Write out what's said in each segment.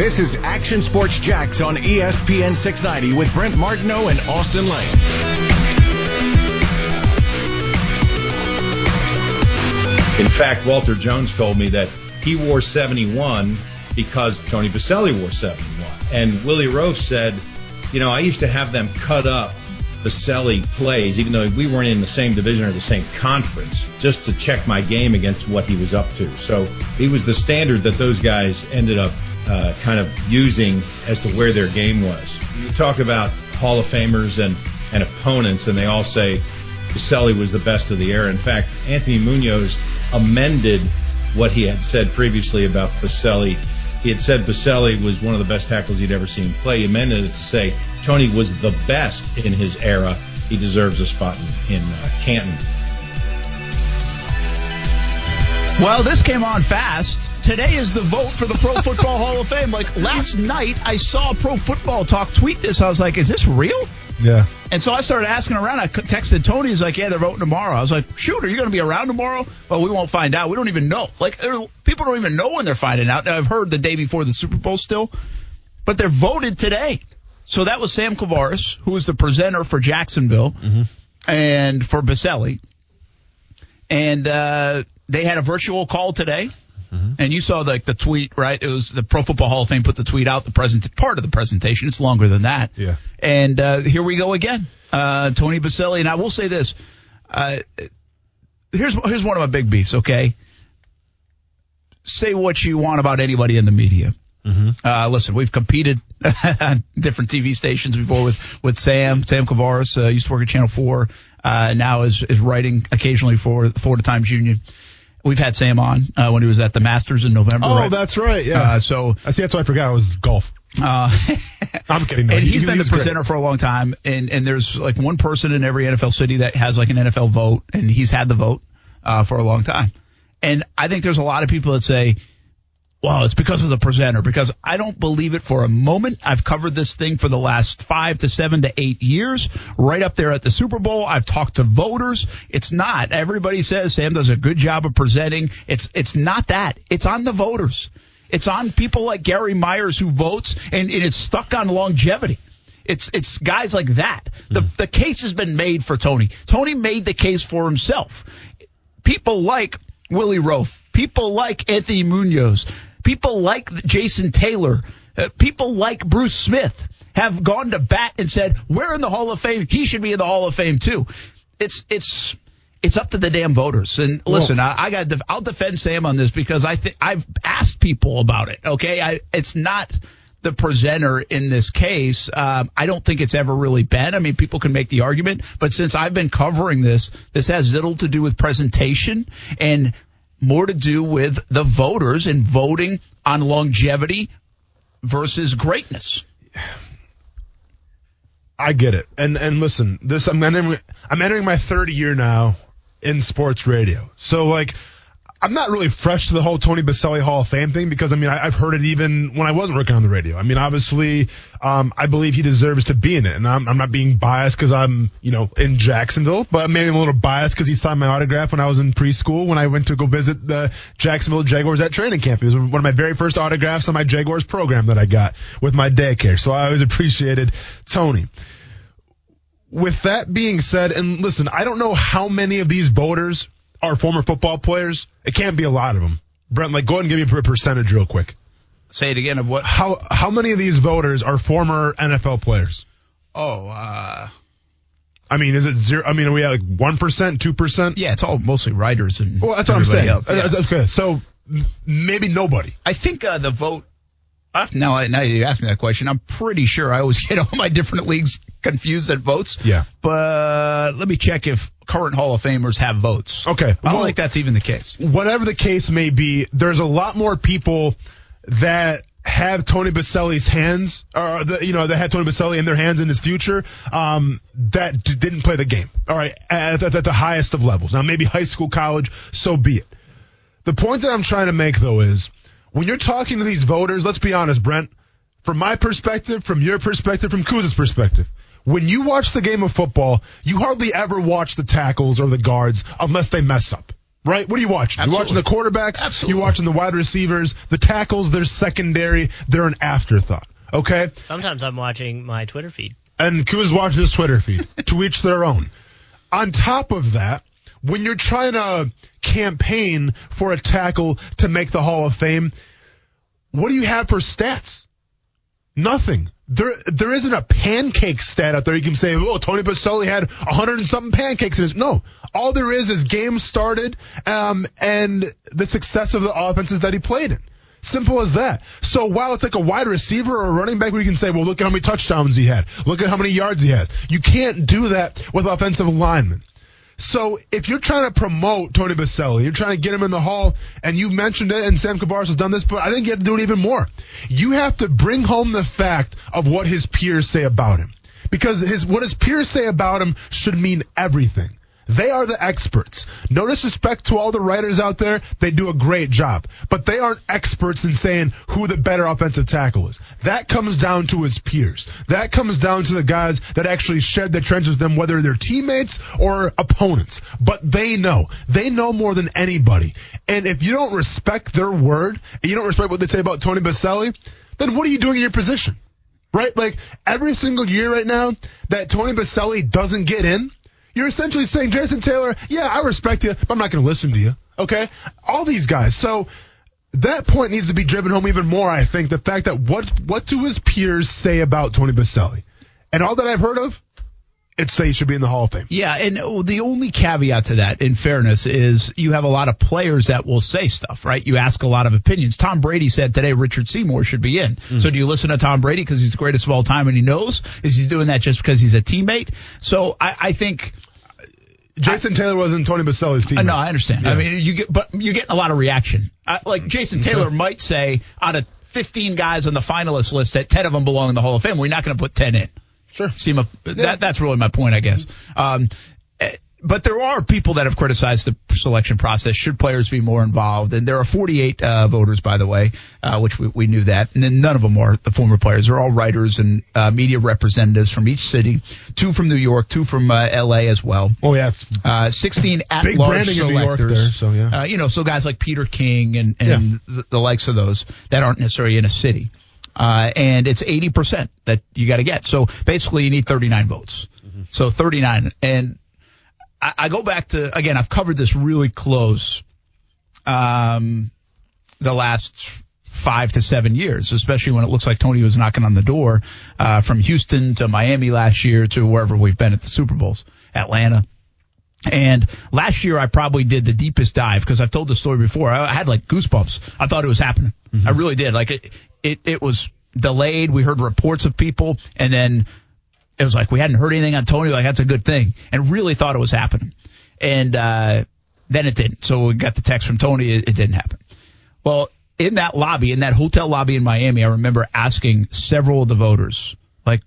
This is Action Sports Jax on ESPN 690 with Brent Martineau and Austin Lane. In fact, Walter Jones told me that he wore 71 because Tony Boselli wore 71. And Willie Roaf said, you know, I used to have them cut up Boselli plays, even though we weren't in the same division or the same conference, just to check my game against what he was up to. So he was the standard that those guys ended up uh, kind of using as to where their game was. You talk about Hall of Famers and, and opponents, and they all say Boselli was the best of the era. In fact, Anthony Munoz amended what he had said previously about Boselli. He had said Boselli was one of the best tackles he'd ever seen play. He amended it to say Tony was the best in his era. He deserves a spot in, in uh, Canton. Well, this came on fast. Today is the vote for the Pro Football Hall of Fame. Like last night, I saw Pro Football Talk tweet this. I was like, is this real? Yeah. And so I started asking around. I texted Tony. He's like, yeah, they're voting tomorrow. I was like, shoot, are you going to be around tomorrow? Well, we won't find out. We don't even know. Like, people don't even know when they're finding out. Now, I've heard the day before the Super Bowl still, but they're voted today. So that was Sam Kouvaris, who was the presenter for Jacksonville and for Boselli. And uh, they had a virtual call today. And you saw like the tweet, right? It was the Pro Football Hall of Fame put the tweet out, the present part of the presentation. It's longer than that. Yeah. And uh, here we go again. Uh, Tony Boselli. And I will say this. Uh, here's here's one of my big beefs. Okay. Say what you want about anybody in the media. Uh, listen, we've competed different TV stations before with, with Sam, Sam Kouvaris, uh, used to work at Channel 4, uh, now is, is writing occasionally for the Florida Times Union. We've had Sam on, uh, when he was at the Masters in November. Oh, right? that's right. Yeah. Uh, so, I see. That's why I forgot. It was golf. uh, I'm kidding. No, and he- he's he been the was great. presenter for a long time, and and there's like one person in every NFL city that has like an NFL vote, and he's had the vote uh, for a long time. And I think there's a lot of people that say, "Well, it's because of the presenter." Because I don't believe it for a moment. I've covered this thing for the last five to seven to eight years, right up there at the Super Bowl. I've talked to voters. It's not. Everybody says Sam does a good job of presenting. It's it's not that. It's on the voters. It's on people like Gary Myers who votes, and, and it's stuck on longevity. It's it's guys like that. The hmm. the case has been made for Tony. Tony made the case for himself. People like Willie Roaf, people like Anthony Munoz, people like Jason Taylor, uh, people like Bruce Smith have gone to bat and said, "We're in the Hall of Fame. He should be in the Hall of Fame too." It's it's it's up to the damn voters. And listen, I, I got def- I'll defend Sam on this because I think I've asked people about it. Okay, I it's not the presenter in this case. Um, I don't think it's ever really been. I mean, people can make the argument, but since I've been covering this, this has little to do with presentation and more to do with the voters and voting on longevity versus greatness. I get it. And and listen, this I'm entering, I'm entering my third year now in sports radio. So like I'm not really fresh to the whole Tony Boselli Hall of Fame thing because I mean I, I've heard it even when I wasn't working on the radio. I mean obviously um, I believe he deserves to be in it, and I'm, I'm not being biased because I'm you know in Jacksonville, but maybe I'm a little biased because he signed my autograph when I was in preschool when I went to go visit the Jacksonville Jaguars at training camp. It was one of my very first autographs on my Jaguars program that I got with my daycare, so I always appreciated Tony with that being said, and listen, I don't know how many of these voters are former football players. It can't be a lot of them. Brent, like, go ahead and give me a percentage real quick. Say it again of what? How how many of these voters are former NFL players? Oh, uh, I mean, is it zero? I mean, are we at like one percent, two percent? yeah, it's all mostly writers and Well, that's what I'm saying. else, yeah. That's- that's good. So maybe nobody. I think uh, the vote. Now, now you ask me that question. I'm pretty sure I always get all my different leagues confused at votes. Yeah. But let me check if current Hall of Famers have votes. Okay. I don't Well- think that's even the case. whatever the case may be, there's a lot more people that have Tony Boselli's hands, or the, you know, that had Tony Boselli in their hands in his future, um, that d- didn't play the game. All right, at, at, at the highest of levels. Now, maybe high school, college, so be it. The point that I'm trying to make though is when you're talking to these voters, let's be honest, Brent, from my perspective, from your perspective, from Kuz's perspective, when you watch the game of football, you hardly ever watch the tackles or the guards unless they mess up. right? What are you watching? You're watching the quarterbacks? Absolutely. You're watching the wide receivers? The tackles, they're secondary. They're an afterthought. Okay? Sometimes I'm watching my Twitter feed. And Kuba's watching his Twitter feed. to each their own. On top of that, when you're trying to campaign for a tackle to make the Hall of Fame, what do you have for stats? Nothing. There, there isn't a pancake stat out there you can say, oh, Tony Boselli had hundred and something pancakes in his. No. All there is is games started, um, and the success of the offenses that he played in. Simple as that. So while it's like a wide receiver or a running back where you can say, well, look at how many touchdowns he had. Look at how many yards he had. You can't do that with offensive linemen. So if you're trying to promote Tony Boselli, you're trying to get him in the hall, and you mentioned it, and Sam Kouvaris has done this, but I think you have to do it even more. You have to bring home the fact of what his peers say about him. Because his what his peers say about him should mean everything. They are the experts. No disrespect to all the writers out there. They do a great job. But they aren't experts in saying who the better offensive tackle is. That comes down to his peers. That comes down to the guys that actually shared the trenches with them, whether they're teammates or opponents. But they know. They know more than anybody. And if you don't respect their word, and you don't respect what they say about Tony Boselli, then what are you doing in your position? Right? Like every single year right now that Tony Boselli doesn't get in, you're essentially saying, Jason Taylor, yeah, I respect you, but I'm not going to listen to you. Okay? All these guys. So that point needs to be driven home even more, I think. The fact that what, what do his peers say about Tony Boselli? And all that I've heard of, it's say he should be in the Hall of Fame. Yeah, and the only caveat to that, in fairness, is you have a lot of players that will say stuff, right? You ask a lot of opinions. Tom Brady said today Richard Seymour should be in. Mm. So do you listen to Tom Brady because he's the greatest of all time and he knows? Is he doing that just because he's a teammate? So I, I think. Jason I, Taylor wasn't Tony Boselli's team. No, I understand. Yeah. I mean, you get, but you get a lot of reaction. Uh, like Jason Taylor might say out of 15 guys on the finalist list that 10 of them belong in the Hall of Fame. We're not going to put 10 in. Sure. See, my, yeah. that, that's really my point, I guess. Um, but there are people that have criticized the selection process. Should players be more involved? And there are 48 uh, voters, by the way, uh, which we, we, knew that. And then none of them are the former players. They're all writers and uh, media representatives from each city. Two from New York, two from uh, L.A. as well. Oh yeah, uh, 16 at-large selectors. There, so yeah, uh, you know, so guys like Peter King and, and yeah. the, the likes of those that aren't necessarily in a city. Uh, and it's 80% that you got to get. So basically you need 39 votes. Mm-hmm. So 39. And I, I, go back to, again, I've covered this really close, um, the last five to seven years, especially when it looks like Tony was knocking on the door, uh, from Houston to Miami last year to wherever we've been at the Super Bowls, Atlanta. And last year I probably did the deepest dive because I've told the story before. I, I had like goosebumps. I thought it was happening. Mm-hmm. I really did. Like it, it, it was delayed. We heard reports of people and then it was like we hadn't heard anything on Tony. Like that's a good thing, and really thought it was happening. And uh, then it didn't. So we got the text from Tony. It, it didn't happen. Well, in that lobby, in that hotel lobby in Miami, I remember asking several of the voters, like,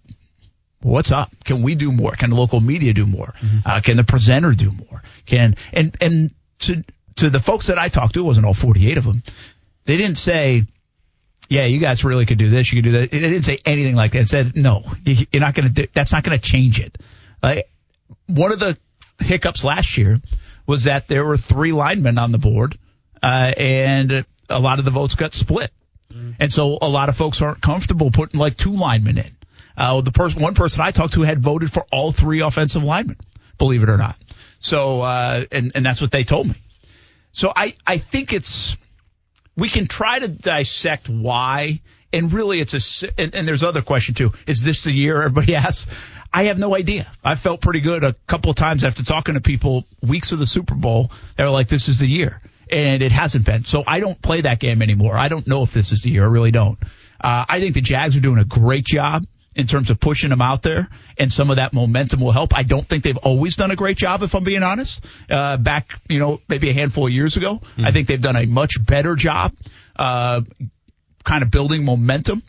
what's up? Can we do more? Can the local media do more? Mm-hmm. Uh, can the presenter do more? Can and and to to the folks that I talked to, it wasn't all 48 of them. They didn't say, yeah, you guys really could do this. You could do that. They didn't say anything like that. It said, no, you're not going to do, that's not going to change it. Like, one of the hiccups last year was that there were three linemen on the board, uh, and a lot of the votes got split. Mm. And so a lot of folks aren't comfortable putting like two linemen in. Uh, the person, one person I talked to had voted for all three offensive linemen, believe it or not. So, uh, and, and that's what they told me. So I, I think it's, we can try to dissect why. And really, it's a, and, and there's other question too. Is this the year everybody asks? I have no idea. I felt pretty good a couple of times after talking to people weeks of the Super Bowl. They were like, this is the year. And it hasn't been. So I don't play that game anymore. I don't know if this is the year. I really don't. Uh, I think the Jags are doing a great job in terms of pushing them out there, and some of that momentum will help. I don't think they've always done a great job, if I'm being honest. Uh, back, you know, maybe a handful of years ago, mm. I think they've done a much better job, uh, kind of building momentum.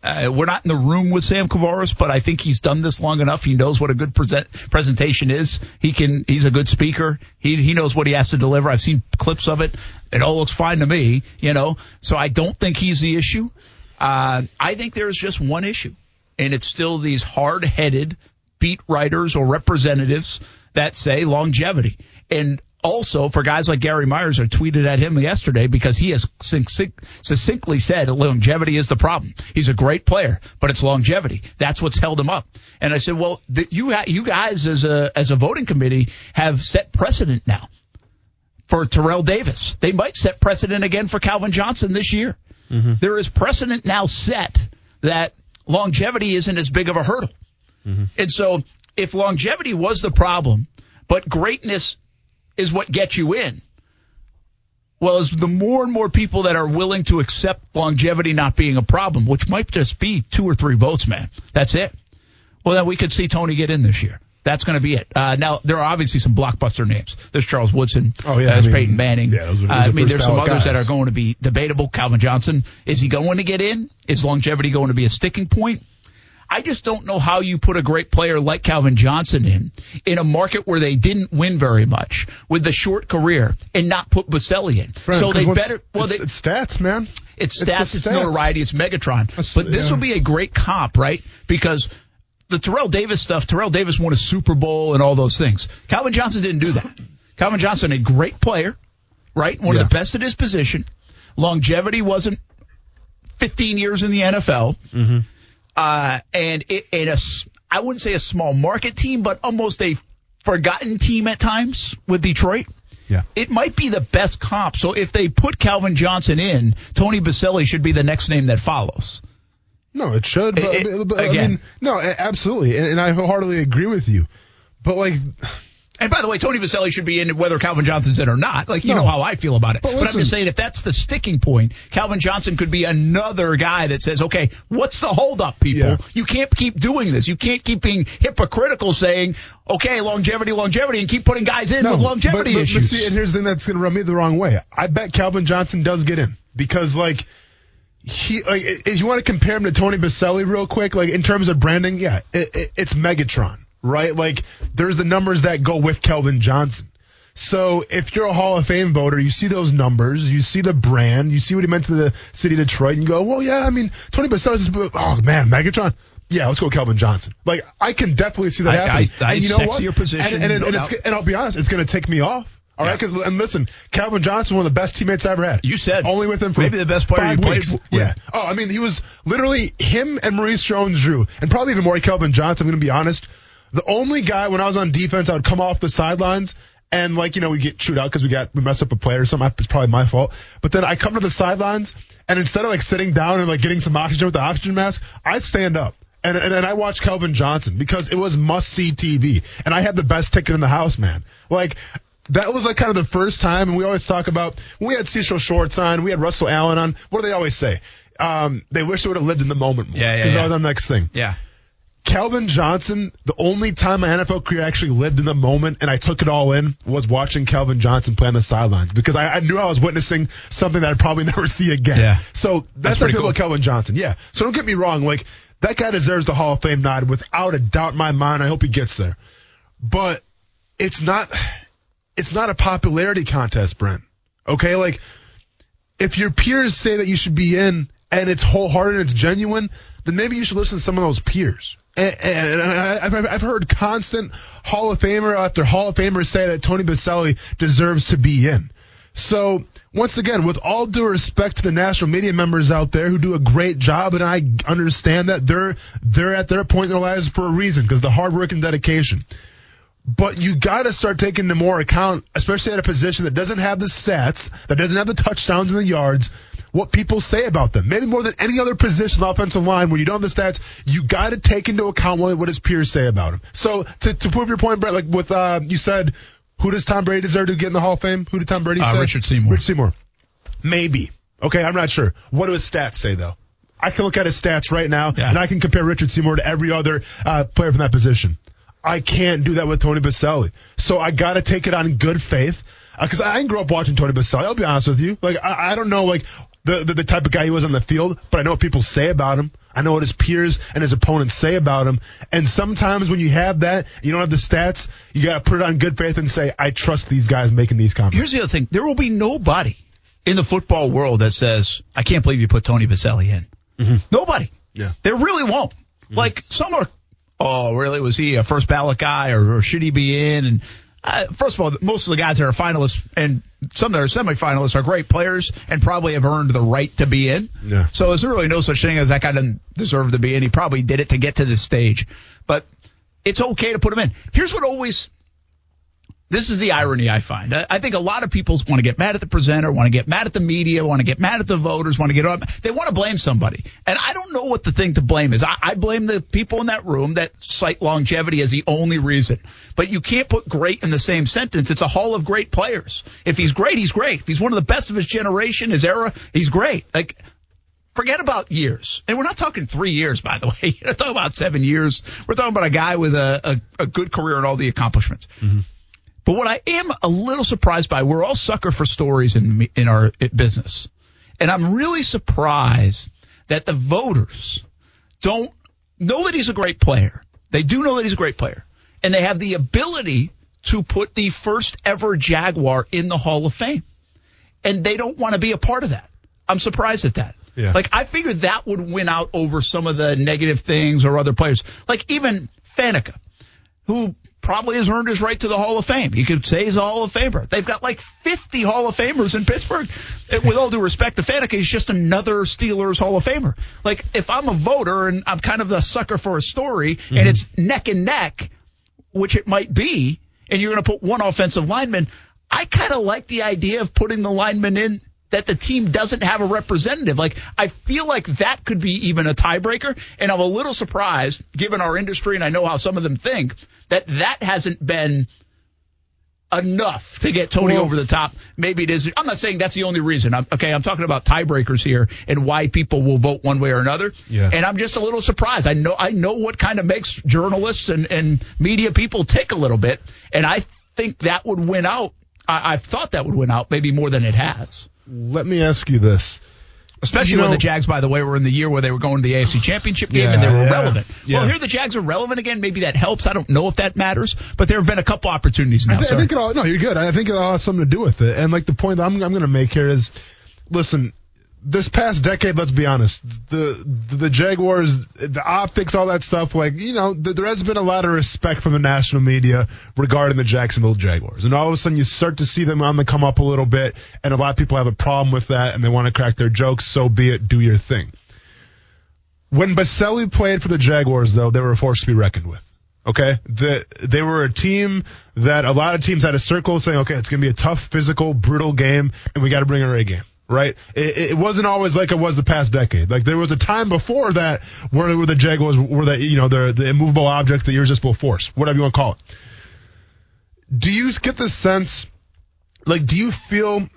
Uh, we're not in the room with Sam Kouvaris, but I think he's done this long enough. He knows what a good present, presentation is. He can, he's a good speaker. He, he knows what he has to deliver. I've seen clips of it. It all looks fine to me, you know, so I don't think he's the issue. Uh, I think there's just one issue and it's still these hard headed beat writers or representatives that say longevity. And also for guys like Gary Myers, I tweeted at him yesterday because he has succinctly said longevity is the problem. He's a great player, but it's longevity. That's what's held him up. And I said, well, the, you ha- you guys as a as a voting committee have set precedent now for Terrell Davis. They might set precedent again for Calvin Johnson this year. Mm-hmm. There is precedent now set that longevity isn't as big of a hurdle. Mm-hmm. And so if longevity was the problem, but greatness is what gets you in. Well, as the more and more people that are willing to accept longevity not being a problem, which might just be two or three votes, man, that's it. Well, then we could see Tony get in this year. That's going to be it. Uh, now there are obviously some blockbuster names. There's Charles Woodson. Oh yeah, there's I mean, Peyton Manning. Yeah, those are, those uh, I mean, there's some others that are going to be debatable. Calvin Johnson is he going to get in? Is longevity going to be a sticking point? I just don't know how you put a great player like Calvin Johnson in in a market where they didn't win very much with the short career and not put Boselli in. Right, so they better. Well, it's, they, it's stats, man. it's It's stats, it's stats. notoriety, it's Megatron. That's- but this yeah. will be a great comp, right? Because the Terrell Davis stuff, Terrell Davis won a Super Bowl and all those things. Calvin Johnson didn't do that. Calvin Johnson, a great player, right? One Yeah. of the best at his position. Longevity wasn't 15 years in the NFL. Mm-hmm. Uh, and it, in a, I wouldn't say a small market team, but almost a forgotten team at times with Detroit Yeah. it might be the best comp. So if they put Calvin Johnson in, Tony Boselli should be the next name that follows. No, it should. But, It- I mean, but, I again. mean, no, absolutely, and, and I wholeheartedly agree with you. But like, And by the way, Tony Boselli should be in whether Calvin Johnson's in or not. Like you No. know how I feel about it. But But, I'm just saying if that's the sticking point, Calvin Johnson could be another guy that says, okay, what's the holdup, people? Yeah. You can't keep doing this. You can't keep being hypocritical, saying, okay, longevity, longevity, and keep putting guys in no, with longevity but, but, issues. But see, and here's the thing that's going to rub me the wrong way. I bet Calvin Johnson does get in because like. He like if you want to compare him to Tony Boselli real quick, like in terms of branding, yeah, it, it, it's Megatron, right? Like there's the numbers that go with Calvin Johnson. So if you're a Hall of Fame voter, you see those numbers, you see the brand, you see what he meant to the city of Detroit, and you go, well, yeah, I mean, Tony Boselli's, oh man, Megatron. Yeah, let's go Calvin Johnson. Like I can definitely see that I- happening. I- I and you know what? position, And, and, and, no and I'll be honest, it's going to take me off. All right, Yeah. 'cause and listen, Calvin Johnson, one of the best teammates I ever had. You said. only with him for Maybe the best player you played. Yeah. Oh, I mean, he was literally him and Maurice Jones-Drew, and probably even more Calvin Johnson. I'm going to be honest. The only guy when I was on defense, I would come off the sidelines and like you know we get chewed out because we got we messed up a play or something. It's probably my fault. But then I come to the sidelines and instead of like sitting down and like getting some oxygen with the oxygen mask, I stand up. And, and, and I watched Calvin Johnson because it was must see TV. And I had the best ticket in the house, man. Like, that was like kind of the first time, and we always talk about when we had Cecil Shorts on, we had Russell Allen on. What do they always say? Um, they wish they would have lived in the moment more. Yeah, yeah, Because yeah. that was our next thing. yeah. Calvin Johnson, the only time my NFL career actually lived in the moment and I took it all in was watching Calvin Johnson play on the sidelines because I, I knew I was witnessing something that I'd probably never see again. Yeah. So that's, That's how I feel cool. about Calvin Johnson. Yeah. So don't get me wrong. Like, that guy deserves the Hall of Fame nod without a doubt in my mind. I hope he gets there. But it's not, it's not a popularity contest, Brent. Okay. Like, if your peers say that you should be in and it's wholehearted and it's genuine, then maybe you should listen to some of those peers. And, I- I've, I've heard constant Hall of Famer after Hall of Famer say that Tony Boselli deserves to be in. So once again, with all due respect to the national media members out there who do a great job, and I understand that they're they're at their point in their lives for a reason because the hard work and dedication but you got to start taking into more account, especially at a position that doesn't have the stats, that doesn't have the touchdowns and the yards, what people say about them. Maybe more than any other position on the offensive line where you don't have the stats, you got to take into account what, what his peers say about him. So to, to prove your point, Brent, like with uh, you said, who does Tom Brady deserve to get in the Hall of Fame? Who did Tom Brady Uh, say? Richard Seymour. Richard Seymour. Maybe. Okay, I'm not sure. What do his stats say though? I can look at his stats right now, Yeah. and I can compare Richard Seymour to every other uh, player from that position. I can't do that with Tony Boselli. So I got to take it on good faith uh, because I didn't grow up watching Tony Boselli. I'll be honest with you. Like I, I don't know like the, the the type of guy he was on the field, but I know what people say about him. I know what his peers and his opponents say about him. And sometimes when you have that, you don't have the stats. You got to put it on good faith and say, I trust these guys making these comments. Here's the other thing. There will be nobody in the football world that says, I can't believe you put Tony Boselli in. Mm-hmm. Nobody. Yeah. There really won't. Mm-hmm. Like, some are, oh, really? Was he a first ballot guy or, or should he be in? And Uh, first of all, most of the guys that are finalists and some that are semifinalists are great players and probably have earned the right to be in. Yeah. So there's really no such thing as that guy doesn't deserve to be in. He probably did it to get to this stage, but it's okay to put him in. Here's what always this is the irony I find. I, think a lot of people want to get mad at the presenter, want to get mad at the media, want to get mad at the voters, want to get up. They want to blame somebody. And I don't know what the thing to blame is. I, I blame the people in that room that cite longevity as the only reason. But you can't put great in the same sentence. It's a hall of great players. If he's great, he's great. If he's one of the best of his generation, his era, he's great. Like, forget about years. And we're not talking three years, by the way. We're talking about seven years. We're talking about a guy with a, a, a good career and all the accomplishments. Mm-hmm. But what I am a little surprised by, we're all sucker for stories in in our business, and I'm really surprised that the voters don't know that he's a great player. They do know that he's a great player, and they have the ability to put the first ever Jaguar in the Hall of Fame, and they don't want to be a part of that. I'm surprised at that. Yeah. Like I figured that would win out over some of the negative things or other players, like even Faneca, who probably has earned his right to the Hall of Fame. You could say he's a Hall of Famer. They've got like 50 Hall of Famers in Pittsburgh. With all due respect to Faneca, he's just another Steelers Hall of Famer. Like, if I'm a voter and I'm kind of the sucker for a story mm-hmm. and it's neck and neck, which it might be, and you're going to put one offensive lineman, I kind of like the idea of putting the lineman in that the team doesn't have a representative. Like, I feel like that could be even a tiebreaker. And I'm a little surprised, given our industry, and I know how some of them think, that that hasn't been enough to get Tony well, over the top. Maybe it is. I'm not saying that's the only reason. I'm, okay, I'm talking about tiebreakers here and why people will vote one way or another. Yeah. And I'm just a little surprised. I know I know what kind of makes journalists and, and media people tick a little bit, and I think that would win out. I, thought that would win out maybe more than it has let me ask you this. Especially you know, when the Jags, by the way, were in the year where they were going to the AFC Championship game yeah, and they were yeah, relevant. Yeah. Well, here the Jags are relevant again. Maybe that helps. I don't know if that matters, but there have been a couple opportunities now. I, th- I think it all. No, you're good. I think it all has something to do with it. And like the point I'm I'm going to make here is, listen, this past decade, let's be honest, the the Jaguars, the optics, all that stuff, like you know, there has been a lot of respect from the national media regarding the Jacksonville Jaguars, and all of a sudden you start to see them on the come up a little bit, and a lot of people have a problem with that, and they want to crack their jokes. So be it, do your thing. When Boselli played for the Jaguars, though, they were a force to be reckoned with. Okay, the, they were a team that a lot of teams had a circle saying, okay, it's going to be a tough, physical, brutal game, and we got to bring our A game right? It, it, wasn't always like it was the past decade. Like there was a time before that where, where the Jaguars were the you know the the immovable object, the irresistible force, whatever you want to call it. Do you get the sense, like, do you feel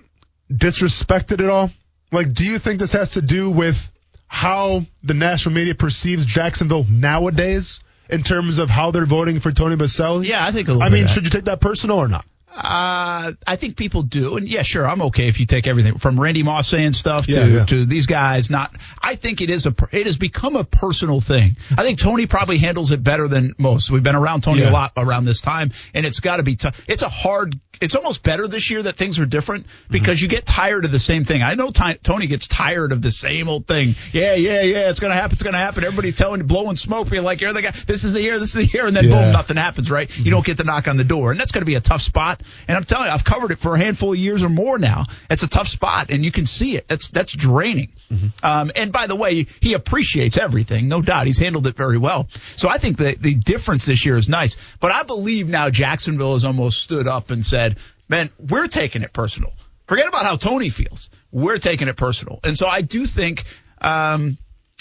disrespected at all? Like, do you think this has to do with how the national media perceives Jacksonville nowadays? In terms of how they're voting for Tony Boselli? Yeah, I think a little I mean, should you take that personal or not? Uh, I think people do, and yeah, sure, I'm okay if you take everything from Randy Moss saying stuff to yeah, yeah. to these guys. Not, I think it is a it has become a personal thing. I think Tony probably handles it better than most. We've been around Tony yeah. a lot around this time, and it's got to be tough. It's a hard it's almost better this year that things are different because mm-hmm. you get tired of the same thing. I know t- Tony gets tired of the same old thing. Yeah, yeah, yeah. It's gonna happen. It's gonna happen. Everybody telling you, blowing smoke, being like, "You're the guy. This is the year. This is the year," and then yeah. boom, nothing happens. Right? Mm-hmm. You don't get the knock on the door, and that's gonna be a tough spot. And I'm telling you, I've covered it for a handful of years or more now. It's a tough spot, and you can see it. That's that's draining. Mm-hmm. Um, and by the way, he appreciates everything, no doubt. He's handled it very well. So I think the the difference this year is nice. But I believe now Jacksonville has almost stood up and said, man, we're taking it personal. Forget about how Tony feels. We're taking it personal. And so I do think um,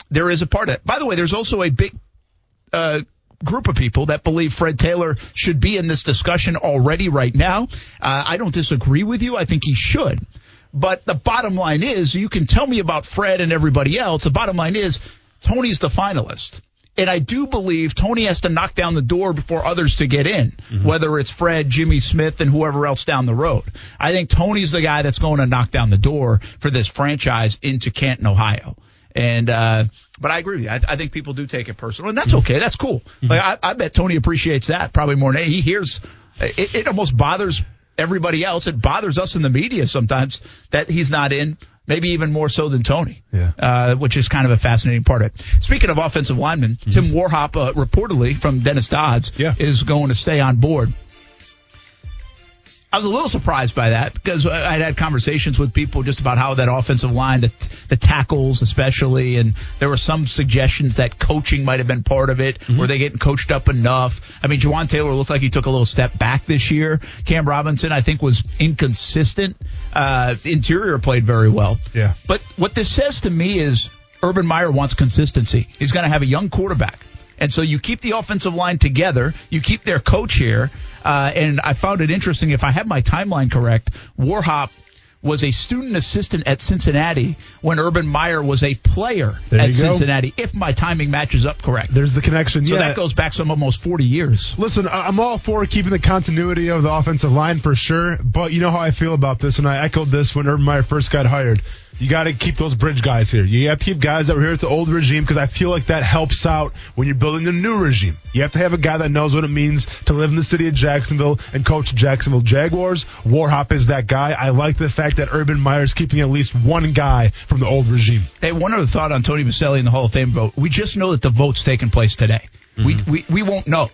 there is a part of it. By the way, there's also a big uh, group of people that believe Fred Taylor should be in this discussion already right now. Uh, I don't disagree with you. I think he should. But the bottom line is, you can tell me about Fred and everybody else. The bottom line is, Tony's the finalist. And I do believe Tony has to knock down the door before others to get in, mm-hmm. whether it's Fred, Jimmy Smith, and whoever else down the road. I think Tony's the guy that's going to knock down the door for this franchise into Canton, Ohio. And, uh, but I agree with you. I, I think people do take it personal, and that's okay. That's cool. Mm-hmm. Like, I, I bet Tony appreciates that probably more than he hears. It, it almost bothers everybody else. It bothers us in the media sometimes that he's not in maybe even more so than Tony, yeah. uh, which is kind of a fascinating part of it. Speaking of offensive linemen, mm-hmm. Tim Warhop, uh, reportedly from Dennis Dodds, yeah. is going to stay on board. I was a little surprised by that because I'd had conversations with people just about how that offensive line, the, the tackles especially, and there were some suggestions that coaching might have been part of it. Mm-hmm. Were they getting coached up enough? I mean, Jawaan Taylor looked like he took a little step back this year. Cam Robinson, I think, was inconsistent. Uh, interior played very well. Yeah. But what this says to me is Urban Meyer wants consistency. He's going to have a young quarterback. And so you keep the offensive line together. You keep their coach here. Uh, and I found it interesting. If I have my timeline correct, Warhop was a student assistant at Cincinnati when Urban Meyer was a player There at. Cincinnati. If my timing matches up correct, There's the connection. so yeah. that goes back some almost 40 years. Listen, I'm all for keeping the continuity of the offensive line for sure, but you know how I feel about this, and I echoed this when Urban Meyer first got hired. You got to keep those bridge guys here. You have to keep guys that were here with the old regime because I feel like that helps out when you're building the new regime. You have to have a guy that knows what it means to live in the city of Jacksonville and coach the Jacksonville Jaguars. Warhop is that guy. I like the fact that Urban Meyer's keeping at least one guy from the old regime. Hey, one other thought on Tony Boselli in the Hall of Fame vote. We just know that the vote's taking place today. Mm-hmm. We, we we won't know.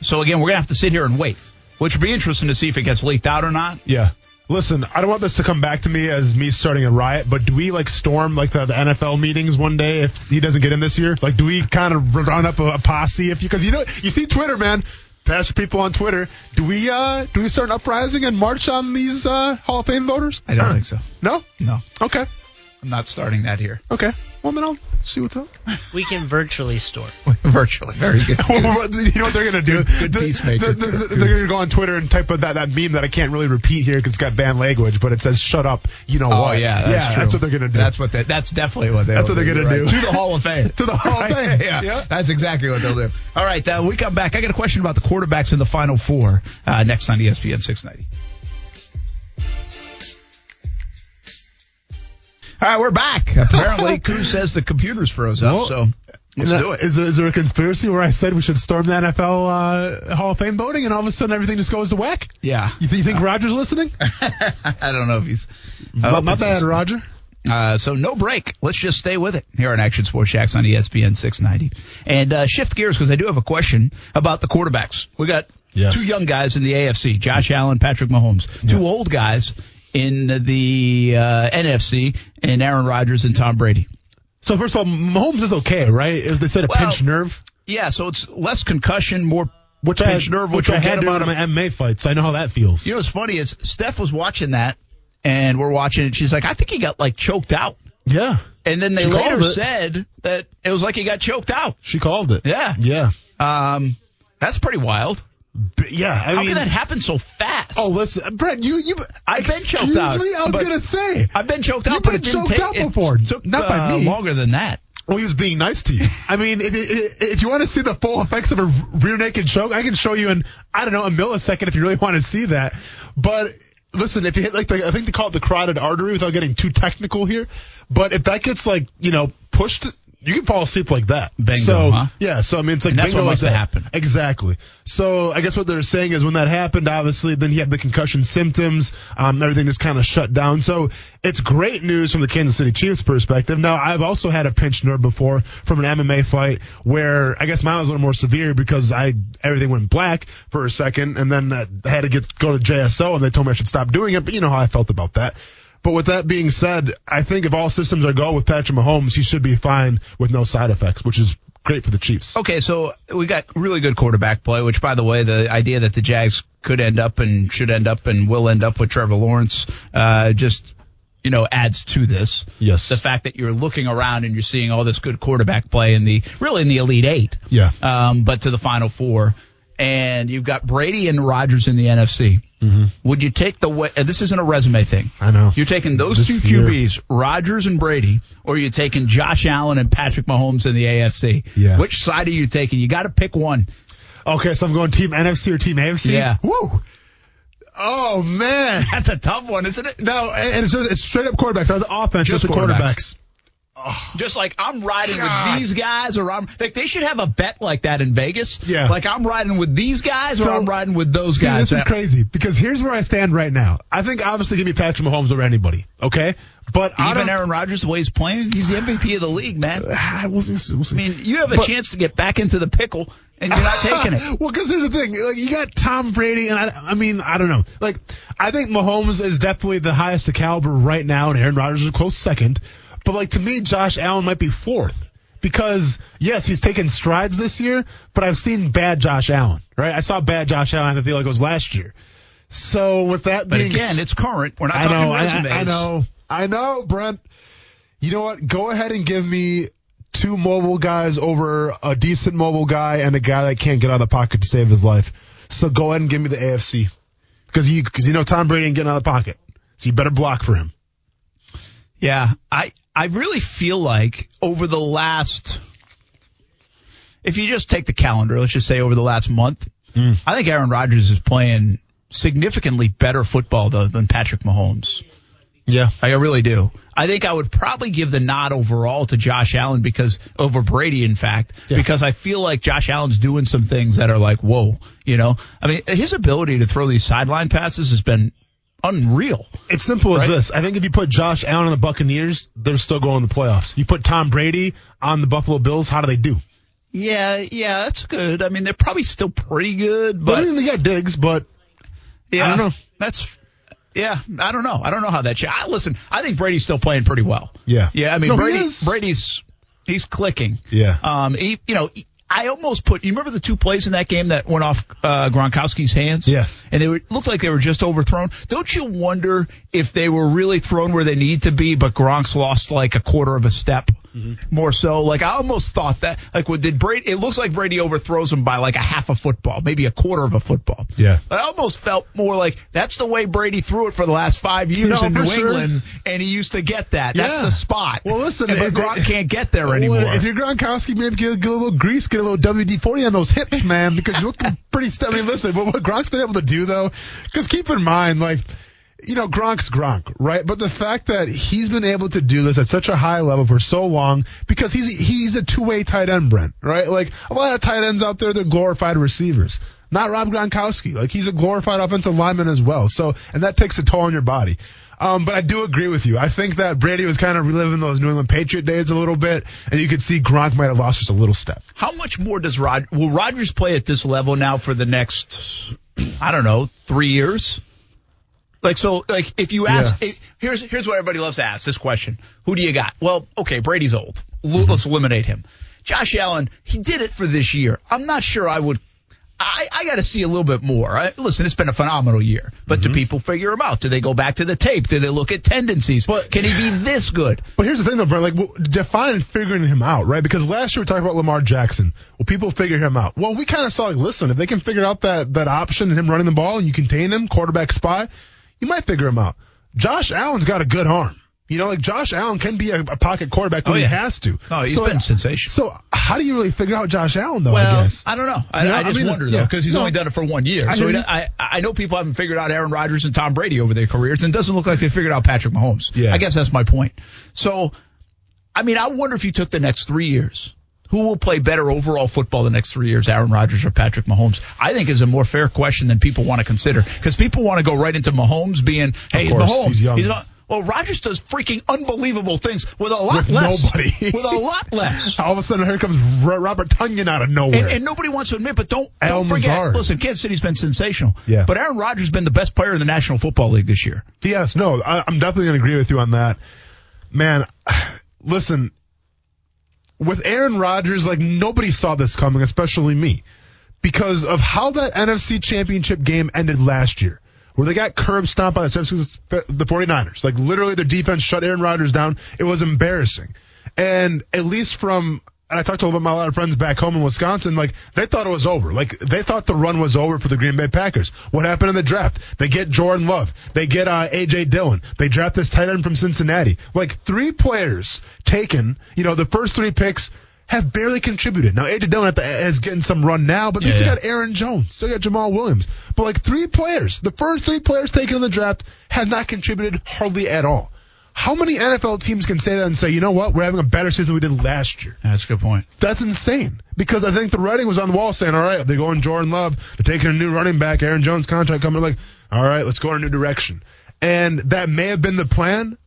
So again, we're gonna have to sit here and wait, which will be interesting to see if it gets leaked out or not. Yeah. Listen, I don't want this to come back to me as me starting a riot, but do we like storm like the, the NFL meetings one day if he doesn't get in this year? Like, do we kind of run up a, a posse if you because you know you see Twitter, man, pastor people on Twitter. Do we uh do we start an uprising and march on these uh Hall of Fame voters? I don't think so. No. No, Okay. I'm not starting that here. Okay. Well, then I'll see what's up. We can virtually store. Virtually, very good. you know what they're gonna do? Good The- peacemaker. the- the- they're gonna go on Twitter and type of that, that meme that I can't really repeat here because it's got banned language, but it says "Shut up." You know Oh what? yeah, that's yeah, true. that's what they're gonna do. That's what they, that's definitely what they. That's what they're gonna do. to the Hall of Fame. To the Hall of Fame. yeah, Yeah. that's exactly what they'll do. All right, uh, we come back. I got a question about the quarterbacks in the Final Four uh, next on ESPN 690. All right, we're back. Apparently, Koo says the computer's froze up, Well, so let's Is, do it. is, there- is there a conspiracy where I said we should storm the NFL uh, Hall of Fame voting, and all of a sudden everything just goes to whack? yeah, You, th- you think Roger's listening? I don't know if he's. Not, not bad, listening. Roger. Uh, so no break. Let's just stay with it here on Action Sports Jax on ESPN 690. And uh, shift gears because I do have a question about the quarterbacks. We got Yes. two young guys in the AFC, Josh Allen, Patrick Mahomes. Two old guys in the uh, NFC, and Aaron Rodgers and Tom Brady. So first of all, Mahomes is okay, right? Is they said a Well, pinched nerve, Yeah, so it's less concussion, more which I nerve, which which I had him to out of my MMA fights. So I know how that feels. You know what's funny is Steph was watching that, and we're watching it. She's like, I think he got like choked out. yeah, And then they She later said that it was like he got choked out. she called it. Yeah. yeah, Um, that's pretty wild. Yeah. I How mean, can that happen so fast? oh, listen, Brent, you you. I've been choked out, Me, I was gonna say. I've been choked out, You've been choked take out before. took, Not by uh, me. longer than that. Well, he was being nice to you. I mean, if, if, if you want to see the full effects of a rear naked choke, I can show you in, I don't know, a millisecond if you really want to see that. But listen, if you hit like the, I think they call it the carotid artery without getting too technical here. But if that gets like, you know, pushed, you can fall asleep like that. Bingo, so, huh? Yeah, so I mean, it's like And that's bingo what like that. happened. Exactly. So I guess what they're saying is when that happened, obviously, then he had the concussion symptoms. Um, everything just kind of shut down. So it's great news from the Kansas City Chiefs perspective. Now, I've also had a pinched nerve before from an MMA fight where I guess mine was a little more severe because I everything went black for a second, and then uh, I had to get go to JSO, and they told me I should stop doing it. But you know how I felt about that. But with that being said, I think if all systems are go with Patrick Mahomes, he should be fine with no side effects, which is great for the Chiefs. Okay, so we got really good quarterback play, which, by the way, the idea that the Jags could end up and should end up and will end up with Trevor Lawrence uh, just, you know, adds to this. Yes. The fact that you're looking around and you're seeing all this good quarterback play in the, really in the Elite Eight. Yeah. Um, but to the Final Four. And you've got Brady and Rodgers in the NFC. Would you take the way, this isn't a resume thing. Mm-hmm. I know. You're taking those This two year. QBs, Rodgers and Brady, or you're you taking Josh Allen and Patrick Mahomes in the AFC? Yeah. Which side are you taking? You got to pick one. Okay, so I'm going team NFC or team AFC? Yeah. Woo! Oh, man. That's a tough one, isn't it? No, and and it's, it's straight up quarterbacks. Not the offense, Just just, the quarterbacks. quarterbacks. Just like I'm riding God. with these guys, or I'm like they should have a bet like that in Vegas. Yeah. Like I'm riding with these guys, or I'm riding with those See, guys. this is crazy because here's where I stand right now. I think obviously give me Patrick Mahomes over anybody. Okay, but I Even Aaron Rodgers, the way he's playing, he's the MVP of the league, man. Uh, we'll see, we'll see. I mean, you have a But- chance to get back into the pickle, and you're not taking it. well, because here's the thing: like you got Tom Brady, and I, I mean, I don't know. Like, I think Mahomes is definitely the highest of caliber right now, and Aaron Rodgers is close second. But like to me, Josh Allen might be fourth because yes, he's taken strides this year, but I've seen bad Josh Allen. Right? I saw bad Josh Allen. I feel like it was last year. So with that But being again, it's current. We're not I talking know, I, resumes. I know, I know, Brent. You know what? Go ahead and give me two mobile guys over a decent mobile guy and a guy that can't get out of the pocket to save his life. So go ahead and give me the AFC because you because you know Tom Brady ain't getting out of the pocket, so you better block for him. Yeah, I I really feel like over the last, if you just take the calendar, let's just say over the last month, hmm. I think Aaron Rodgers is playing significantly better football though than Patrick Mahomes. Yeah, I really do. I think I would probably give the nod overall to Josh Allen because over Brady, in fact, Yeah. because I feel like Josh Allen's doing some things that are like, whoa, you know. I mean, his ability to throw these sideline passes has been unreal. it's simple as this. I think if you put Josh Allen on the Buccaneers, they're still going to the playoffs. You put Tom Brady on the Buffalo Bills, how do they do? Yeah, yeah, that's good. I mean, they're probably still pretty good, But I but mean, they got Diggs, but yeah, I don't know. That's yeah, I don't know. I don't know how that. I listen. I think Brady's still playing pretty well. Yeah. yeah. I mean, No, Brady. Brady's he's clicking. Yeah. Um, he, you know, I almost put. You remember the two plays in that game that went off uh, Gronkowski's hands? Yes. And they were, looked like they were just overthrown. Don't you wonder if they were really thrown where they need to be, but Gronk's lost like a quarter of a step? Mm-hmm. More so, like I almost thought that, like, what did Brady? It looks like Brady overthrows him by like a half a football, maybe a quarter of a football. Yeah. I almost felt more like that's the way Brady threw it for the last five years No, in New sure. England, and he used to get that. That's the spot. Well, listen, And- but if- Gronk can't get there anymore. Well, if you're Gronkowski, maybe get, get a little grease, get a little WD forty on those hips, man, because you're looking pretty. St- I mean, listen, what, what Gronk's been able to do though, because keep in mind, like. You know, Gronk's Gronk, right? But the fact that he's been able to do this at such a high level for so long, because he's he's a two-way tight end, Brent, right? Like a lot of tight ends out there, they're glorified receivers. Not Rob Gronkowski. Like he's a glorified offensive lineman as well. So, and that takes a toll on your body. Um, but I do agree with you. I think that Brady was kind of reliving those New England Patriot days a little bit, and you could see Gronk might have lost just a little step. How much more does Rod will Rodgers play at this level now for the next I don't know, three years? Like so like if you ask Yeah. here's here's what everybody loves to ask this question. Who do you got? Well, okay, Brady's old. L- Let's eliminate him. Josh Allen, he did it for this year. I'm not sure I would I, I got to see a little bit more. I, listen, it's been a phenomenal year, but do mm-hmm. people figure him out? Do they go back to the tape? Do they look at tendencies? But- Can he be this good? But here's the thing, though, Brent. Like, well, define figuring him out, right? Because last year we talked about Lamar Jackson. Well, people figure him out. Well, we kind of saw, like, listen, if they can figure out that that option and him running the ball and you contain him, quarterback spy, you might figure him out. Josh Allen's got a good arm. You know, like Josh Allen can be a, a pocket quarterback when Oh, he has to. No, he's been sensational. So how do you really figure out Josh Allen, though? Well, I guess. I don't know. I, Yeah, I I just mean, wonder though yeah. because he's No. only done it for one year. I so he. I I know people haven't figured out Aaron Rodgers and Tom Brady over their careers, and it doesn't look like they figured out Patrick Mahomes. Yeah. I guess that's my point. So, I mean, I wonder if you took the next three years. Who will play better overall football the next three years, Aaron Rodgers or Patrick Mahomes? I think is a more fair question than people want to consider because people want to go right into Mahomes being, hey, course, Mahomes, he's young. not- well, Rodgers does freaking unbelievable things with a lot With less. nobody. with a lot less. All of a sudden, here comes Robert Tonyan out of nowhere. And, and nobody wants to admit, but don't, Al don't forget. Lazard. Listen, Kansas City's been sensational. Yeah. But Aaron Rodgers has been the best player in the National Football League this year. Yes, no, I, I'm definitely going to agree with you on that. Man, listen, with Aaron Rodgers, like nobody saw this coming, especially me, because of how that NFC championship game ended last year, where they got curb stomped by the the 49ers. Like literally their defense shut Aaron Rodgers down. It was embarrassing. And at least from and I talked to a lot of my friends back home in Wisconsin, like they thought it was over. Like they thought the run was over for the Green Bay Packers. What happened in the draft? They get Jordan Love. They get uh, AJ Dillon. They draft this tight end from Cincinnati. Like three players taken. You know, the first three picks have barely contributed. Now AJ Dillon the, is getting some run now, but they Yeah, still yeah. got Aaron Jones, still got Jamaal Williams. But like three players, the first three players taken in the draft have not contributed hardly at all. How many NFL teams can say that and say, you know what, we're having a better season than we did last year? That's a good point. That's insane. Because I think the writing was on the wall saying, all right, they're going Jordan Love, they're taking a new running back, Aaron Jones contract coming, like, all right, let's go in a new direction. And that may have been the plan,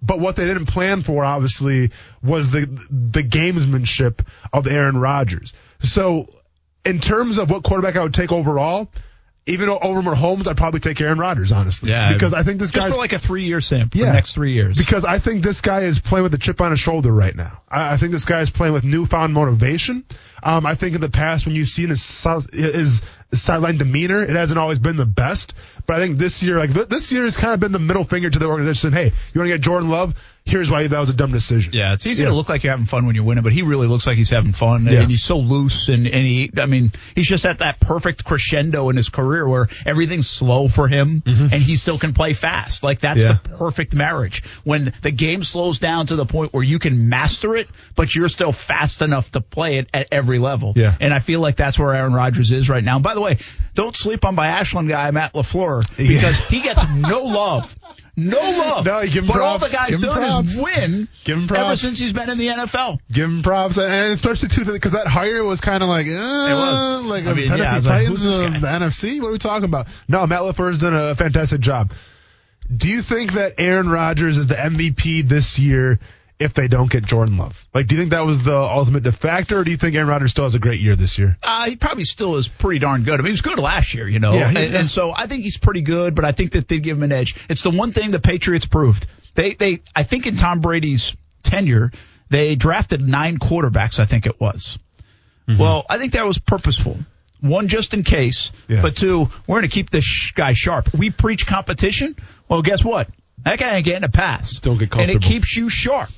but what they didn't plan for, obviously, was the the gamesmanship of Aaron Rodgers. So, in terms of what quarterback I would take overall, even over Mahomes, I'd probably take Aaron Rodgers, honestly. Yeah, because I think this Just guy's for like a three year for Yeah. the next three years. because I think this guy is playing with a chip on his shoulder right now. I, I think this guy is playing with newfound motivation. Um, I think in the past when you've seen his si- sideline demeanor, it hasn't always been the best. But I think this year, like th- this year, has kind of been the middle finger to the organization. Hey, you want to get Jordan Love? Here's why that was a dumb decision. Yeah, it's easy Yeah. to look like you're having fun when you're winning, but he really looks like he's having fun, Yeah. and he's so loose, and, and he, I mean, he's just at that perfect crescendo in his career where everything's slow for him, and he still can play fast. Like that's Mm-hmm. Yeah. the perfect marriage when the game slows down to the point where you can master it, but you're still fast enough to play it at every level. Yeah. and I feel like that's where Aaron Rodgers is right now. By the way, don't sleep on my Ashland guy Matt Lafleur because he gets no love. No love. No, give him but all the guy's Give him done props. is win. Give him props. Ever props. since he's been in the NFL. Give him props, and especially too because that hire was kind of like, uh, was. like I a mean, Tennessee yeah, like, Titans this of the NFC. What are we talking about? No, Matt Lafleur's done a fantastic job. Do you think that Aaron Rodgers is the MVP this year if they don't get Jordan Love? Like, do you think that was the ultimate de facto, or do you think Aaron Rodgers still has a great year this year? Uh, he probably still is pretty darn good. I mean, he was good last year, you know, Yeah, he- and, and so I think he's pretty good. But I think that they give him an edge. It's the one thing the Patriots proved. They, they, I think in Tom Brady's tenure, they drafted nine quarterbacks. I think it was. Well, I think that was purposeful. One, just in case, Yeah. but two, we're going to keep this sh- guy sharp. We preach competition. Well, guess what? That guy ain't getting a pass. Don't get comfortable. And it keeps you sharp.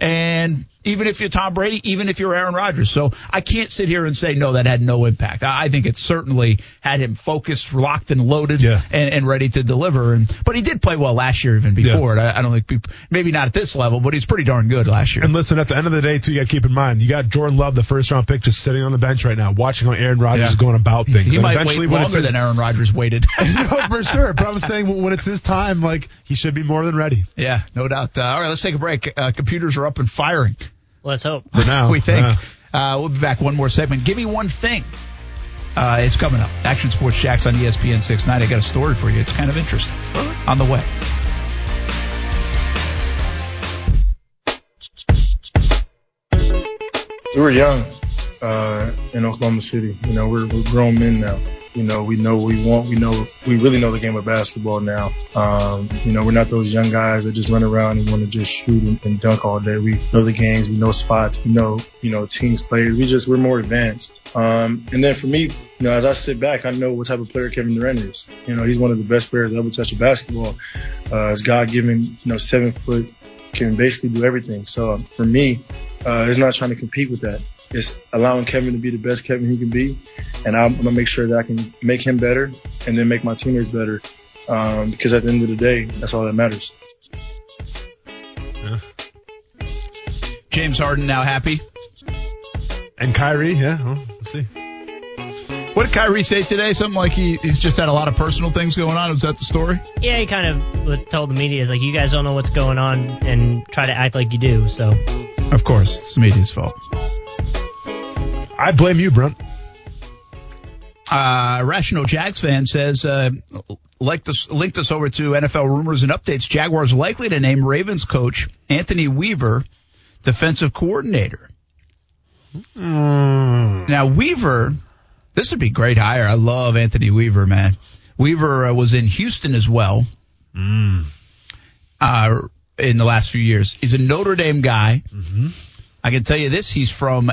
And even if you're Tom Brady, even if you're Aaron Rodgers. So I can't sit here and say, no, that had no impact. I think it certainly had him focused, locked, and loaded Yeah. and, and ready to deliver. And But he did play well last year, even before it. I, I don't think people, maybe not at this level, but he's pretty darn good last year. And listen, at the end of the day, too, you got to keep in mind you got Jordan Love, the first round pick, just sitting on the bench right now, watching how Aaron Rodgers Yeah. going about things. he And might eventually, wait when it's longer his- than Aaron Rodgers waited. no, for sure. But I'm saying when it's his time, like he should be more than ready. yeah, no doubt. Uh, all right, let's take a break. Uh, computers are up and firing. Let's hope. For now, we think. Yeah. Uh, we'll be back one more segment. Give me one thing. Uh, it's coming up. Action Sports Jax on ESPN 690. I got a story for you. It's kind of interesting. On the way. we were young uh, in Oklahoma City. You know, we're, we're grown men now. You know, we know what we want. We know we really know the game of basketball now. Um, you know, we're not those young guys that just run around and want to just shoot and, and dunk all day. We know the games. We know spots. We know you know teams players. We just we're more advanced. Um, and then for me, you know, as I sit back, I know what type of player Kevin Durant is. You know, he's one of the best players to ever touch a basketball. Uh, he's God given, you know, seven foot, can basically do everything. So um, for me, uh, it's not trying to compete with that. It's allowing Kevin to be the best Kevin he can be, and I'm, I'm gonna make sure that I can make him better, and then make my teammates better. Um, because at the end of the day, that's all that matters. James Harden now happy. And Kyrie, yeah, well, we'll see. What did Kyrie say today? Something like he, he's just had a lot of personal things going on. Was that the story? Yeah, he kind of told the media, "Is like you guys don't know what's going on and try to act like you do." So Of course, it's the media's fault. I blame you, Brent. Uh, Rational Jags fan says, uh, like this, link this over to NFL rumors and updates. Jaguars likely to name Ravens coach Anthony Weaver defensive coordinator. Now Weaver, this would be great hire. I love Anthony Weaver, man. Weaver uh, was in Houston as well. Uh, in the last few years, he's a Notre Dame guy. I can tell you this: he's from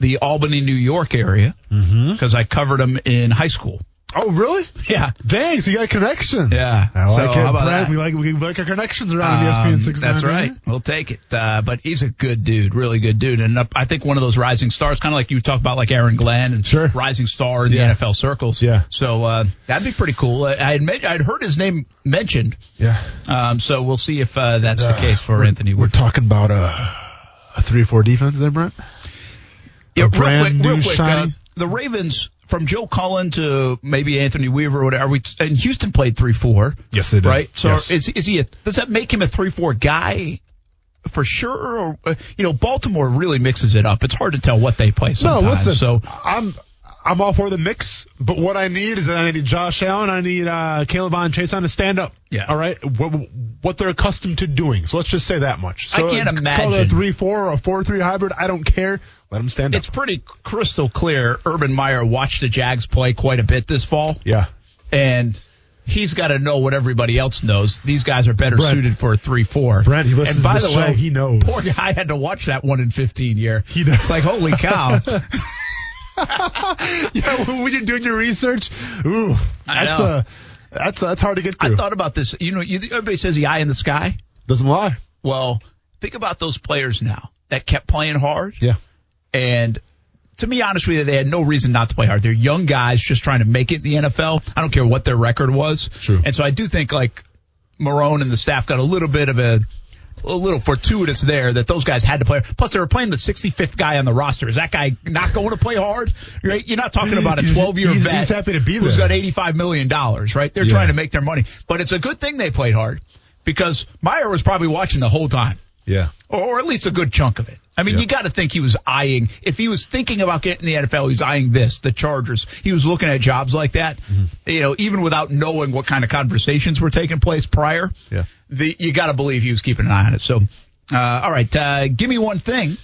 the Albany, New York area because I covered him in high school. Oh, really? Yeah. Dang, so you got a connection. Yeah. I So like how it, that? We like we like our connections around Um, ESPN six. that's right. We'll take it. Uh, but he's a good dude, really good dude, and uh, I think one of those rising stars, kind of like you talk about, like Aaron Glenn, and Sure. rising star in the NFL circles. Yeah. So uh, that'd be pretty cool. I I had met, I'd heard his name mentioned, Yeah. um, so we'll see if uh, that's the Uh, case for we're- Anthony. We're Weaver. talking about a a three four defense there, Brent. Yeah, a real brand quick, real new quick, shiny- uh, the Ravens from Joe Cullen to maybe Anthony Weaver or whatever. We, and Houston played three four. Yes, they did. Right. So Yes. is is he? A, does that make him a three four guy? For sure, or uh, you know, Baltimore really mixes it up. It's hard to tell what they play No, sometimes. listen. so I'm I'm all for the mix, but what I need is that I need Josh Allen, I need uh, K'Lavon Chaisson to stand up. Yeah. All right. What, what they're accustomed to doing. So let's just say that much. So I can't imagine. Call it a three four or a four three hybrid. I don't care. Let them stand it's up. pretty crystal clear. Urban Meyer watched the Jags play quite a bit this fall. Yeah. and he's got to know what everybody else knows. These guys are better Brent. suited for a three-four. Brent, he listens and by to the the show, way, he knows. Poor guy had to watch that one in fifteen year. He does. It's like holy cow. yeah. When you're doing your research, ooh, that's know. uh that's that's hard to get through. I thought about this. You know, you, everybody says the eye in the sky. Doesn't lie. Well, think about those players now that kept playing hard. Yeah. And to be honest with you, they had no reason not to play hard. They're young guys just trying to make it in the NFL. I don't care what their record was. True. And so I do think like Marrone and the staff got a little bit of a a little fortuitous there that those guys had to play. Plus, they were playing the 65th guy on the roster. Is that guy not going to play hard? Right? You're not talking about a 12 year he's- vet he's happy to be who's there. got 85 million dollars. Right? They're Yeah. trying to make their money, but it's a good thing they played hard because Meyer was probably watching the whole time Yeah. or, or at least a good chunk of it. I mean, Yeah. you got to think he was eyeing. If he was thinking about getting the NFL, he was eyeing this, the Chargers. He was looking at jobs like that. You know, even without knowing what kind of conversations were taking place prior. Yeah. The you got to believe he was keeping an eye on it. So, uh, all right, uh, give me one thing.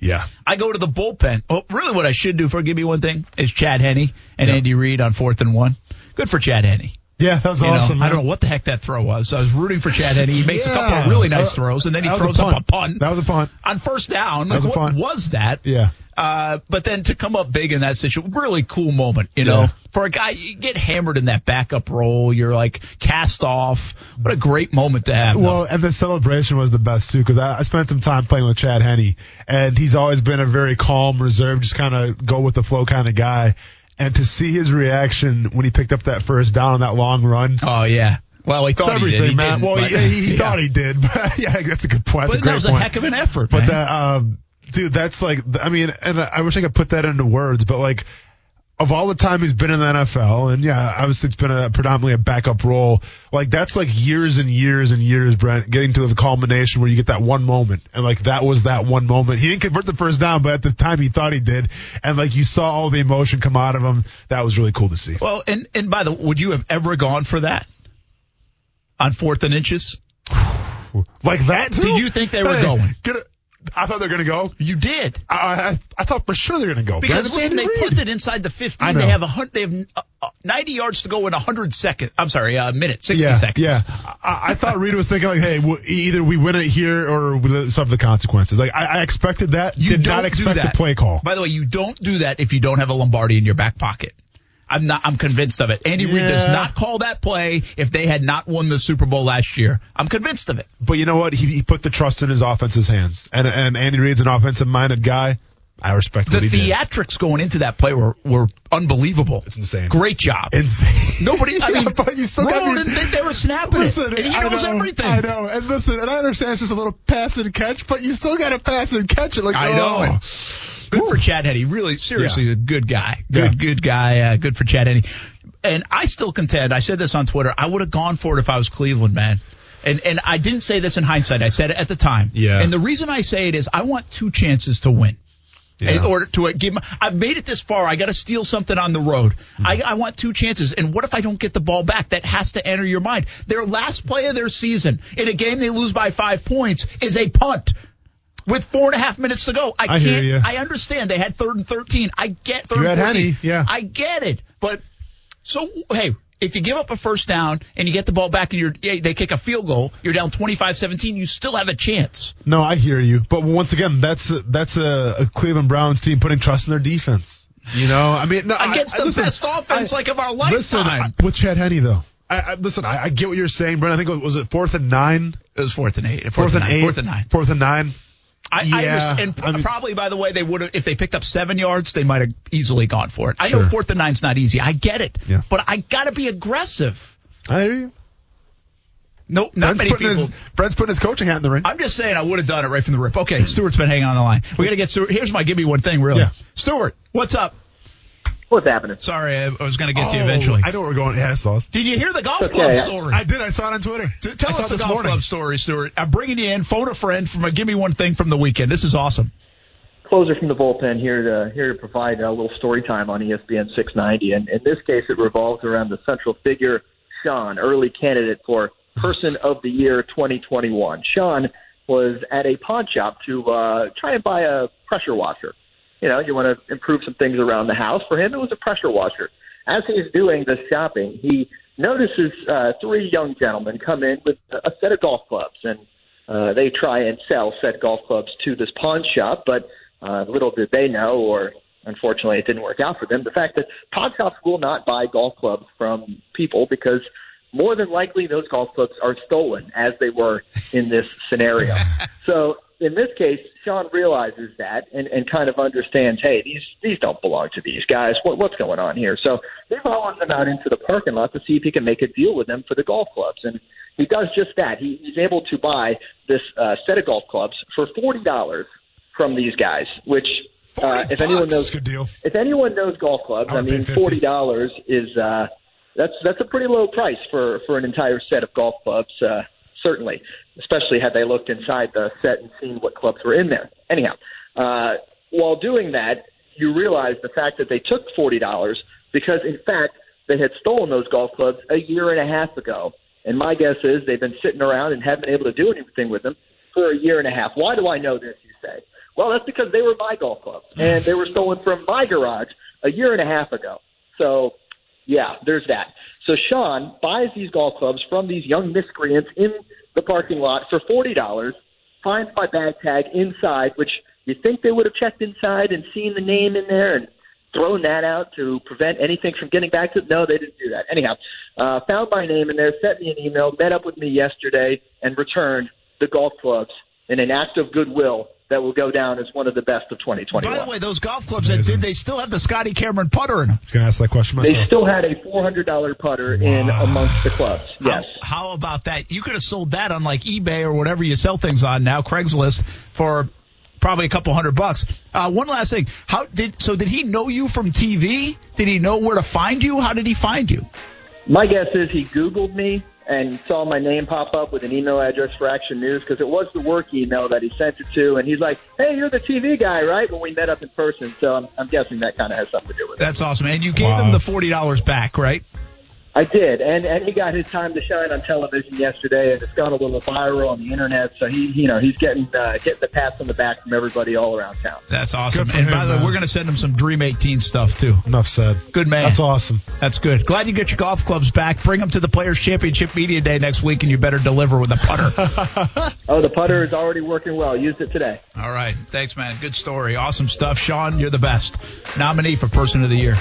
Yeah. I go to the bullpen. Oh, really, what I should do for give me one thing is Chad Henne and Andy Reid on fourth and one. Good for Chad Henne. Yeah, that was You know, awesome. I don't know what the heck that throw was. I was rooting for Chad Henne. He makes a couple of really nice That- throws, and then he that was a throws up a punt. That was a punt. on first down. That was Like, a what punt. was that? Yeah. Uh, but then to come up big in that situation, really cool moment, you know, Yeah. for a guy, you get hammered in that backup role. You're like cast off. What a great moment to have. Well, though. and the celebration was the best too because I, I spent some time playing with Chad Henne, and he's always been a very calm, reserved, just kind of go with the flow kind of guy. And to see his reaction when he picked up that first down on that long run, oh yeah. Well, he thought he everything, did. He man. didn't, well, but- he, he yeah. thought he did, but yeah, that's a good point. That's But a great that was point. a heck of an effort, But man. that, um, dude, that's like, I mean, and I wish I could put that into words, but like, of all the time he's been in the NFL, and yeah, obviously it's been a predominantly a backup role. Like that's like years and years and years, Brent, getting to the culmination where you get that one moment, and like that was that one moment. He didn't convert the first down, but at the time he thought he did, and like you saw all the emotion come out of him. That was really cool to see. well, and and by the way, would you have ever gone for that on fourth and inches? Like that. Too? Did you think they were Hey, going? I thought they were gonna go. You did. I, I, I thought for sure they were gonna go. Because then they the read? put it inside the 15. They have a hun- they have uh, uh, 90 yards to go in 100 seconds. I'm sorry, a minute, 60 yeah, seconds. Yeah, I, I thought Reid was thinking like, hey, w- either we win it here or we suffer the consequences. Like I, I expected that. You did don't not do expect that. the play call. By the way, you don't do that if you don't have a Lombardi in your back pocket. I'm not. I'm convinced of it. Andy Reid does not call that play if they had not won the Super Bowl last year. I'm convinced of it. But you know what? He, he put the trust in his offense's hands, and and Andy Reid's an offensive minded guy. I respect The he did. theatrics going into that play were were unbelievable. It's insane. Great job. Insane. Nobody. I Yeah, mean, but you still got me- didn't think they were snapping Listen, it. And he I knows know, everything. I know, and listen, and I understand it's just a little pass and catch, but you still got to pass and catch it. Like I oh. know. Good for Chad Henne. Really, seriously, Yeah. a good guy. Good, Yeah. good guy. Uh, good for Chad Henne. And I still contend. I said this on Twitter. I would have gone for it if I was Cleveland, man. And and I didn't say this in hindsight. I said it at the time. Yeah. And the reason I say it is I want two chances to win. Yeah. In order to uh, give, my, I've made it this far. I got to steal something on the road. Mm-hmm. I, I want two chances. And what if I don't get the ball back? That has to enter your mind. Their last play of their season in a game they lose by five points is a punt with four and a half minutes to go. I, I can't. hear you. I understand they had third and thirteen. I get third You and had 14. Henne, yeah. I get it. But so hey. If you give up a first down and you get the ball back and you're, they kick a field goal, you're down 25-17, you still have a chance. No, I hear you, but once again, that's that's a, a Cleveland Browns team putting trust in their defense. You know, I mean, no, Against I, the listen, best offense I- like of our Listen, lifetime. I- with Chad Henne though. I, I, listen, I, I get what you're saying, Brent. I think it was, was it fourth and nine, It was fourth and eight. Fourth, fourth, and eight. eight, Fourth and nine. fourth and nine. I, I Yeah, understand. And I mean- probably, by the way, they would have, if they picked up seven yards, they might have easily gone for it. I know fourth and nine's not easy. I get it. Yeah. But I got to be aggressive. I hear you. Nope, not Brent's many putting, people. his, Brent's putting his coaching hat in the ring. I'm just saying I would have done it right from the rip. Okay, Stewart's been hanging on the line. We got to get Stewart. Here's my give me one thing, really. Yeah. Stewart, what's up? What's happening? Sorry, I, I was going to get to you Oh, eventually. I know where we're going. Yeah, sauce. Did you hear the golf Okay. club story? I did. I saw it on Twitter. T- Tell I saw us it the this golf morning. club story, Stuart. I'm bringing you in. Phone a friend from a Give Me One Thing from the weekend. This is awesome. closer from the bullpen here to here to provide a little story time on ESPN 690, and in this case, it revolves around the central figure Sean, early candidate for Person of the Year 2021. Sean was at a pawn shop to uh, try and buy a pressure washer. You know, you want to improve some things around the house. For him, it was a pressure washer. As he's doing the shopping, he notices uh, three young gentlemen come in with a set of golf clubs, and uh, they try and sell said golf clubs to this pawn shop, but uh, little did they know, or unfortunately it didn't work out for them, the fact that pawn shops will not buy golf clubs from people because more than likely those golf clubs are stolen, as they were in this scenario. so in this case, Sean realizes that and, and kind of understands, hey, these these don't belong to these guys. What, what's going on here? So he follows them out into the parking lot to see if he can make a deal with them for the golf clubs, and he does just that. He, he's able to buy this uh, set of golf clubs for forty dollars from these guys, which uh, if anyone knows Good deal. if anyone knows golf clubs, I I, mean forty dollars is uh that's that's a pretty low price for for an entire set of golf clubs, uh certainly. Especially had they looked inside the set and seen what clubs were in there. Anyhow, uh while doing that, you realize the fact that they took forty dollars because in fact they had stolen those golf clubs a year and a half ago. And my guess is they've been sitting around and haven't been able to do anything with them for a year and a half. Why do I know this, you say? Well, that's because they were my golf clubs, and they were stolen from my garage a year and a half ago. So, yeah, there's that. So Sean buys these golf clubs from these young miscreants in the parking lot for forty dollars. Finds my bag tag inside, which you think they would have checked inside and seen the name in there and thrown that out to prevent anything from getting back to. No, they didn't do that. Anyhow, uh, found my name in there, sent me an email, met up with me yesterday, and returned the golf clubs in an act of goodwill that will go down as one of the best of 2021. By the way, those golf clubs that did, they still have the Scotty Cameron putter in them. I was gonna ask that question They still had a $400 putter in amongst the clubs. Yes. How, how about that? You could have sold that on like eBay or whatever you sell things on now, Craigslist, for probably a couple hundred bucks. Uh, one last thing. How did so? Did he know you from TV? Did he know where to find you? How did he find you? My guess is he Googled me and saw my name pop up with an email address for Action News because it was the work email that he sent it to. And he's like, hey, you're the TV guy, right? When we met up in person. So I'm, I'm guessing that kind of has something to do with it. That's awesome. And you gave Wow. him the forty dollars back, right? I did, and and he got his time to shine on television yesterday, and it's gone a little viral on the internet. So he, you know, he's getting uh, getting the pats on the back from everybody all around town. That's awesome. And him, by the way, we're going to send him some Dream 18 stuff too. Enough said. Good man. That's awesome. That's good. Glad you get your golf clubs back. Bring them to the Players Championship Media Day next week, and you better deliver with a putter. Oh, the putter is already working well. Used it today. All right. Thanks, man. Good story. Awesome stuff. Sean, you're the best. Nominee for Person of the Year.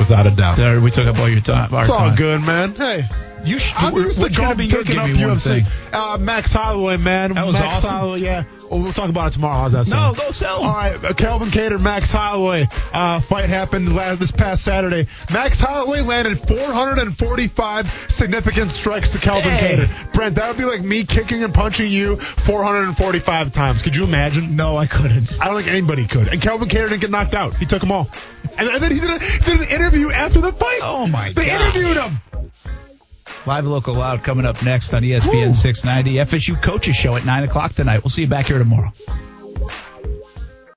Without a doubt. There, we took up all your time. Our It's all time. good, man. Hey, You should. I'm we're- used to be picking up UFC. Uh, Max Holloway, man. That was Max awesome. Holloway, yeah. Well, we'll talk about it tomorrow. How's that No, sound? go sell. All right, uh, Calvin Kattar, Max Holloway. Uh, fight happened last, this past Saturday. Max Holloway landed 445 significant strikes to Calvin Hey. Kattar. Brent, that would be like me kicking and punching you 445 times. Could you imagine? No, I couldn't. I don't think anybody could. And Calvin Kattar didn't get knocked out. He took them all. And, and then he did, a, did an interview after the fight. Oh, my They God. interviewed him. Live Local Loud coming up next on ESPN 690. FSU Coaches Show at 9 o'clock tonight. We'll see you back here tomorrow.